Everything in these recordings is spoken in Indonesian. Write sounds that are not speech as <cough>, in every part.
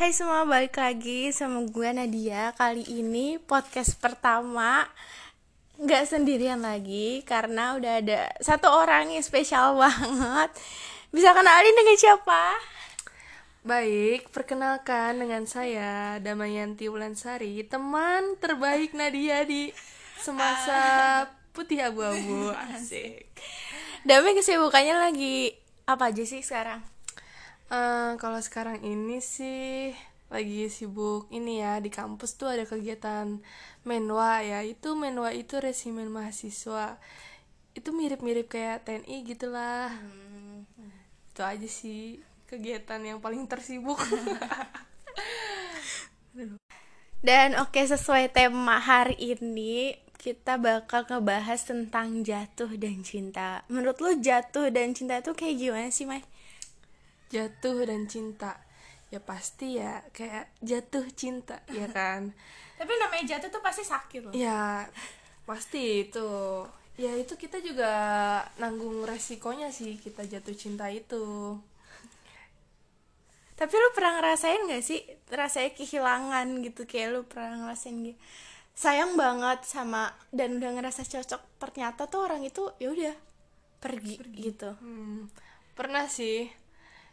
Hai semua, balik lagi sama gue Nadia Kali ini podcast pertama Gak sendirian lagi Karena udah ada satu orang yang spesial <laughs> banget Bisa kenalin dengan siapa? Baik, perkenalkan dengan saya Damayanti Wulansari, teman terbaik Nadia di semasa <laughs> putih abu-abu. Asik. Dami kesibukannya lagi apa aja sih sekarang? Eh, kalau sekarang ini sih lagi sibuk ini ya di kampus tuh ada kegiatan menwa ya. Itu menwa itu resimen mahasiswa. Itu mirip-mirip kayak TNI gitulah. Itu aja sih kegiatan yang paling tersibuk. <laughs> Dan oke sesuai tema hari ini kita bakal ngebahas tentang jatuh dan cinta. Menurut lu jatuh dan cinta itu kayak gimana sih, Mai? Jatuh dan cinta. Ya pasti ya kayak jatuh cinta ya kan. <laughs> Tapi namanya jatuh tuh pasti sakit loh. Ya pasti itu. Ya itu kita juga nanggung resikonya sih kita jatuh cinta itu. Tapi lu pernah ngerasain gak sih rasanya kehilangan gitu kayak lu pernah ngerasain gitu sayang banget sama dan udah ngerasa cocok ternyata tuh orang itu ya udah pergi, gitu. Hmm, pernah sih.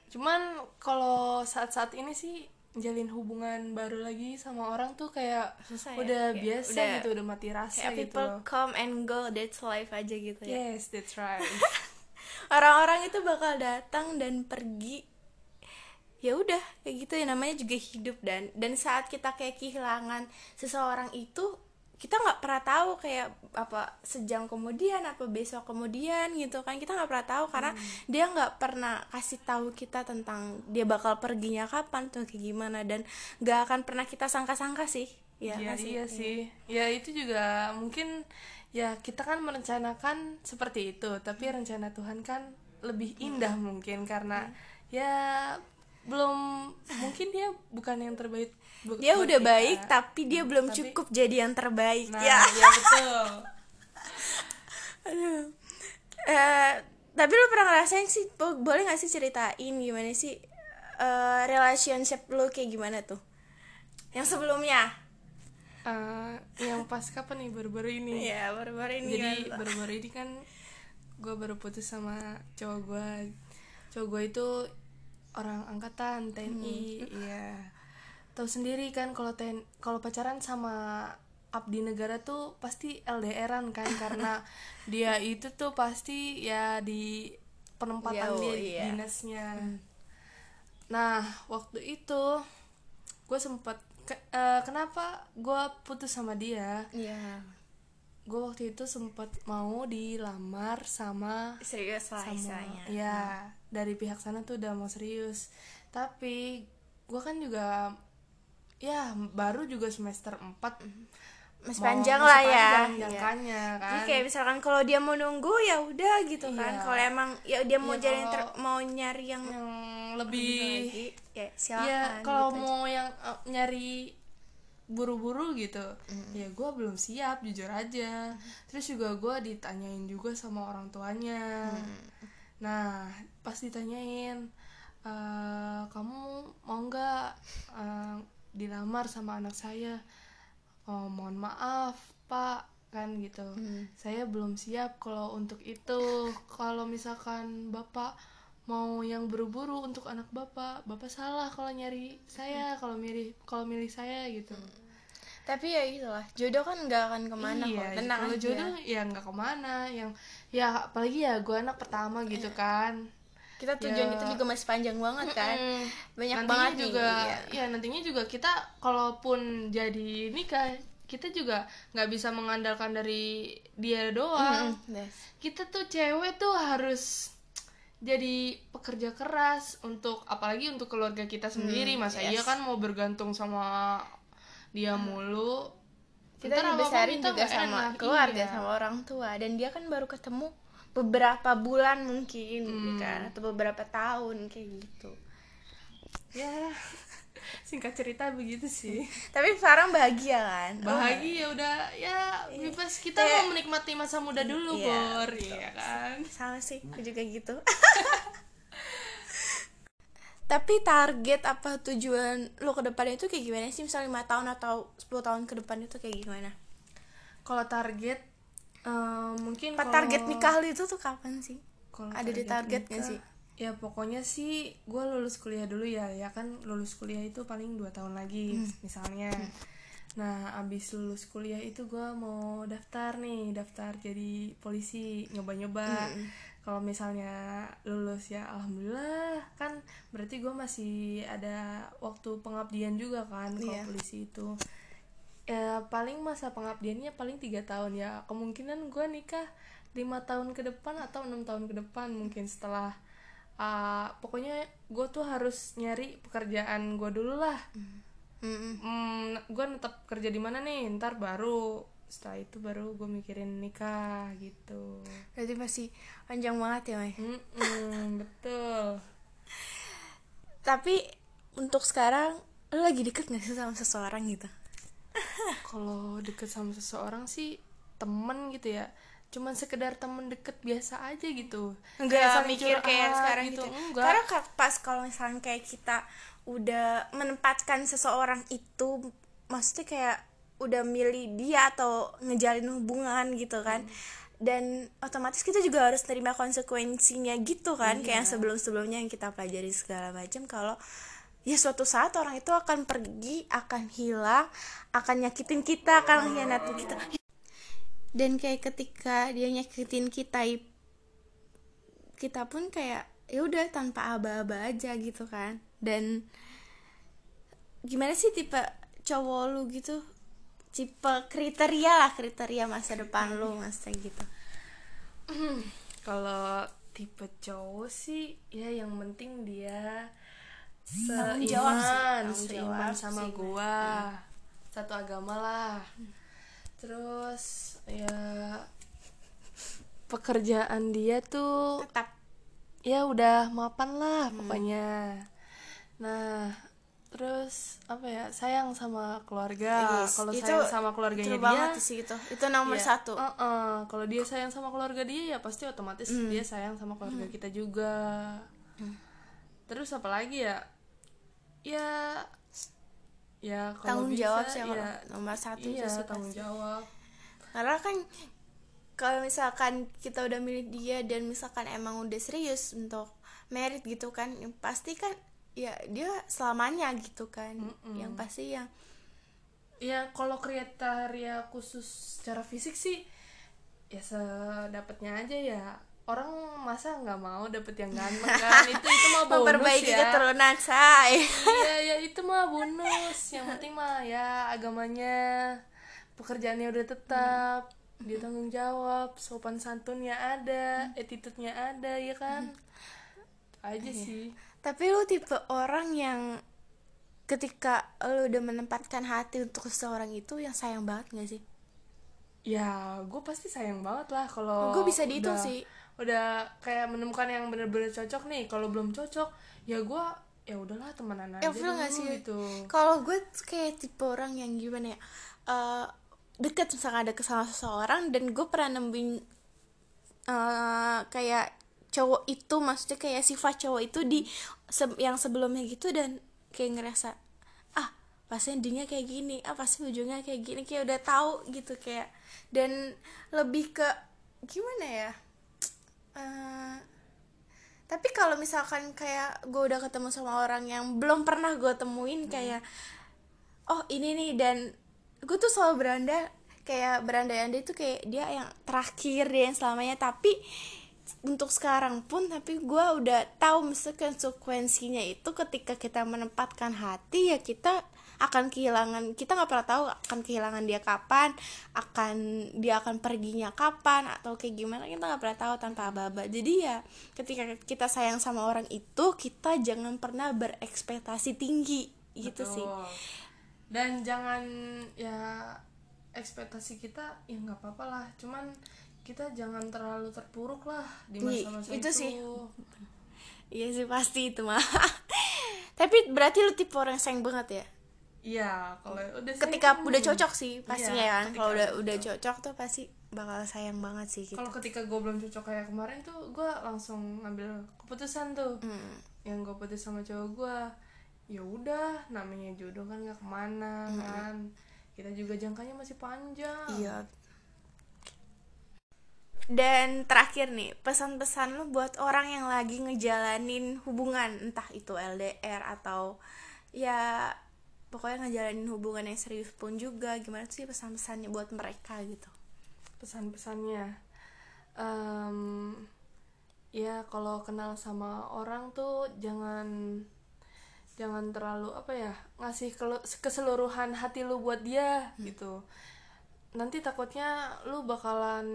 Cuman kalau saat-saat ini sih jalin hubungan baru lagi sama orang tuh kayak Susah ya? udah Kayak biasa udah- gitu, udah mati rasa Kayak gitu people loh. come and go that's life aja gitu ya. Yes, that's right. <laughs> Orang-orang itu bakal datang dan pergi. Ya udah kayak gitu ya namanya juga hidup dan dan saat kita kayak kehilangan seseorang itu kita nggak pernah tahu kayak apa sejam kemudian apa besok kemudian gitu kan. Kita nggak pernah tahu karena dia nggak pernah kasih tahu kita tentang dia bakal perginya kapan tuh kayak gimana. Dan nggak akan pernah kita sangka-sangka sih. Ya Iya, nggak sih? iya sih. Ya itu juga mungkin ya kita kan merencanakan seperti itu, tapi rencana Tuhan kan lebih indah mungkin karena ya belum mungkin dia bukan yang terbaik bu- dia udah kita. baik tapi dia belum tapi- cukup jadi yang terbaik Nah, ya ya betul. <laughs> Aduh. Eh, tapi lu pernah ngerasain sih bo- boleh gak sih ceritain gimana sih eh, relationship lu kayak gimana tuh yang sebelumnya Eh, yang pas kapan nih baru-baru ini? Iya baru-baru ini Jadi tuh? baru-baru ini kan gue baru putus sama cowok gue. Cowok gue itu orang angkatan TNI, iya. Tahu sendiri kan kalau TN kalau pacaran sama abdi negara tuh pasti LDRan kan <laughs> karena dia itu tuh pasti ya di penempatan Jauh, dia iya. dinasnya. Nah, waktu itu gue sempet ke- eh, kenapa gue putus sama dia? Iya gue waktu itu sempet mau dilamar sama serius lah sama istilahnya. Ya dari pihak sana tuh udah mau serius. Tapi gue kan juga ya baru juga semester 4 masih Mau- panjang masih lah ya. panjang Iya. jangkanya kan. Jadi kayak misalkan kalau dia mau nunggu ya udah gitu kan. Iya. kalau emang ya dia mau Iya, jadi ter- mau nyari yang yang lebih lebih lagi ya silakan ya kalau gitu aja. mau yang eh, nyari buru-buru gitu. Ya gue belum siap jujur aja. Terus juga gue ditanyain juga sama orang tuanya. Nah pas ditanyain "Eh, kamu mau nggak eh, dilamar sama anak saya? Oh mohon maaf pak kan gitu. Saya belum siap kalau untuk itu. Kalau misalkan bapak mau yang buru-buru untuk anak bapak bapak salah kalau nyari saya kalau milih kalau milih saya gitu. Tapi ya itulah jodoh kan nggak akan ke mana iya kok. tenang kalau aja. jodoh ya nggak ke mana. Yang ya apalagi ya gue anak pertama gitu kan. Kita tujuan Ya. kita juga masih panjang banget kan. Mm. banyak nantinya banget nih, juga iya. ya nantinya juga kita kalaupun jadi nikah kita juga nggak bisa mengandalkan dari dia doang. Mm, yes. kita tuh cewek tuh harus jadi pekerja keras untuk apalagi untuk keluarga kita sendiri masa yes. iya kan mau bergantung sama dia mulu kita dibesarin juga sama enak. keluarga Iya. sama orang tua dan dia kan baru ketemu beberapa bulan mungkin gitu Hmm. kan atau beberapa tahun kayak gitu ya singkat cerita begitu sih. <laughs> Tapi sekarang bahagia kan? Bahagia udah ya bebas. Kita Kayak- mau menikmati masa muda dulu Iya, bor. iya kan? Sama sih aku juga gitu. <laughs> Tapi target apa tujuan lo ke depannya itu kayak gimana sih? Misalnya lima tahun atau 10 tahun ke depan itu kayak gimana? Kalau target eh, mungkin kalau- target nikah itu tuh kapan sih? Kalau ada di target nggak sih ya pokoknya sih gue lulus kuliah dulu ya. Ya kan lulus kuliah itu paling dua tahun lagi Hmm. misalnya. Nah abis lulus kuliah itu gue mau daftar nih daftar jadi polisi nyoba-nyoba. Hmm. kalau misalnya lulus ya alhamdulillah. Kan berarti gue masih ada waktu pengabdian juga kan kalau Iya. polisi itu. Ya paling masa pengabdiannya paling tiga tahun ya. Kemungkinan gue nikah lima tahun ke depan atau enam tahun ke depan mungkin setelah uh, pokoknya gue tuh harus nyari pekerjaan gue dulu lah. Mm-mm. hmm, gue tetap kerja di mana nih? Ntar baru setelah itu baru gue mikirin nikah gitu. Berarti masih panjang banget ya Mai? Mm-mm, betul. Tapi untuk sekarang lo lagi deket gak sih sama seseorang gitu? Kalau deket sama seseorang sih temen gitu ya cuman sekedar temen deket biasa aja gitu Enggak saling mikir kayak sekarang gitu. enggak Karena ka- pas kalau misalnya kayak kita udah menempatkan seseorang itu maksudnya kayak udah milih dia atau ngejalin hubungan gitu kan. Dan otomatis kita juga harus terima konsekuensinya gitu kan kayak yang sebelum-sebelumnya yang kita pelajari segala macam kalau ya suatu saat orang itu akan pergi, akan hilang, akan nyakitin kita, akan mengkhianatin kita. Dan kayak ketika dia nyakitin kita kita pun kayak ya udah tanpa aba-aba aja gitu kan. Dan gimana sih tipe cowok lu gitu? Tipe kriteria lah kriteria masa depan lu masa gitu. <clears throat> Kalau tipe cowok sih ya yang penting dia seiman seiman sama seiman. gua. satu agama lah terus ya pekerjaan dia tuh tetap. Ya udah mapan lah pokoknya. Nah terus apa ya sayang sama keluarga. Yes, kalau itu sayang sama keluarganya betul dia sih itu itu nomor ya, satu. uh-uh. kalau dia sayang sama keluarga dia ya pasti otomatis dia sayang sama keluarga kita juga. Terus apa lagi ya? Ya ya kalau tanggung bisa, jawab sih kalau ya, nomor satu iya itu sih tanggung pasti. jawab. Karena kan kalau misalkan kita udah milih dia dan misalkan emang udah serius untuk merit gitu kan yang pasti kan ya dia selamanya gitu kan. Yang pasti yang ya kalau kriteria khusus secara fisik sih ya sedapatnya aja ya orang masa nggak mau dapet yang ganteng kan? <laughs> Itu itu mah bonus memperbaiki ya. keturunan say. Iya ya <laughs> itu mah bonus. Yang penting mah ya agamanya pekerjaannya udah tetap dia tanggung jawab sopan santunnya ada attitude-nya ada ya kan? Itu aja sih. Tapi lu tipe orang yang ketika lu udah menempatkan hati untuk seseorang itu yang sayang banget gak sih? Ya gue pasti sayang banget lah kalau Gua bisa dihitung udah- sih. Udah kayak menemukan yang bener-bener cocok nih. Kalau belum cocok ya gue ya udahlah temenan aja Ilfil dulu gak sih? gitu. Kalau gue kayak tipe orang yang gimana ya eh, deket misalnya ada kesalahan seseorang dan gue pernah nemuin eh, kayak cowok itu maksudnya kayak sifat cowok itu di se- yang sebelumnya gitu dan kayak ngerasa ah pasti endingnya kayak gini ah pasti ujungnya kayak gini kayak udah tahu gitu kayak dan lebih ke gimana ya Eh, tapi kalau misalkan kayak gue udah ketemu sama orang yang belum pernah gue temuin kayak oh ini nih dan gue tuh selalu beranda kayak beranda anda itu kayak dia yang terakhir dia yang selamanya. Tapi untuk sekarang pun tapi gue udah tahu mesti konsekuensinya itu ketika kita menempatkan hati ya kita akan kehilangan kita nggak pernah tahu akan kehilangan dia kapan akan dia akan perginya kapan atau kayak gimana kita nggak pernah tahu tanpa aba-aba. Jadi ya ketika kita sayang sama orang itu kita jangan pernah berekspektasi tinggi gitu sih. Betul. dan jangan ya ekspektasi kita ya nggak apa-apa lah. Cuman kita jangan terlalu terpuruk lah di Iya, masa-masa itu itu, sih. iya sih pasti itu mah. <laughs> Tapi berarti lu tipe orang yang sayang banget ya iya kalau udah ketika hmm. udah cocok sih pastinya Iya, kan. kalau udah udah udah cocok. tuh pasti bakal sayang banget sih gitu. Kalau ketika gue belum cocok kayak kemarin tuh gue langsung ngambil keputusan tuh. Hmm. yang gue putus sama cowok gue ya udah namanya jodoh kan nggak ke mana kan. Kita juga jangkanya masih panjang. Iya. Dan terakhir nih, pesan-pesan lu buat orang yang lagi ngejalanin hubungan, entah itu LDR atau ya pokoknya ngejalanin hubungan yang serius pun juga. Gimana sih pesan-pesannya buat mereka gitu? pesan-pesannya Em, ya kalau kenal sama orang tuh jangan jangan terlalu apa ya ngasih keseluruhan hati lu buat dia gitu nanti takutnya lu bakalan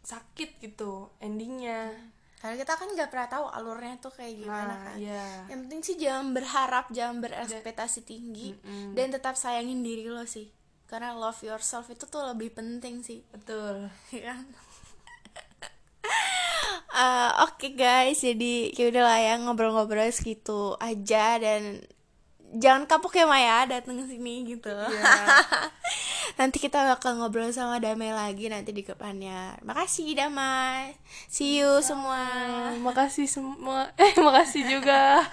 sakit gitu endingnya Karena kita kan nggak pernah tahu alurnya tuh kayak gimana nah kan. ya Yang penting sih jangan berharap, jangan berekspektasi tinggi Mm-mm. dan tetap sayangin diri lo sih. Karena love yourself itu tuh lebih penting sih. betul <laughs> ya kan <laughs> Eh, Oke guys, jadi ya udah lah ya ngobrol-ngobrol segitu aja dan jangan kapok ya Maya datang ke sini gitu. Iya. <laughs> nanti kita bakal ngobrol sama Damai lagi nanti di depannya. Makasih Damai. See you semua. makasih semua <laughs> eh makasih juga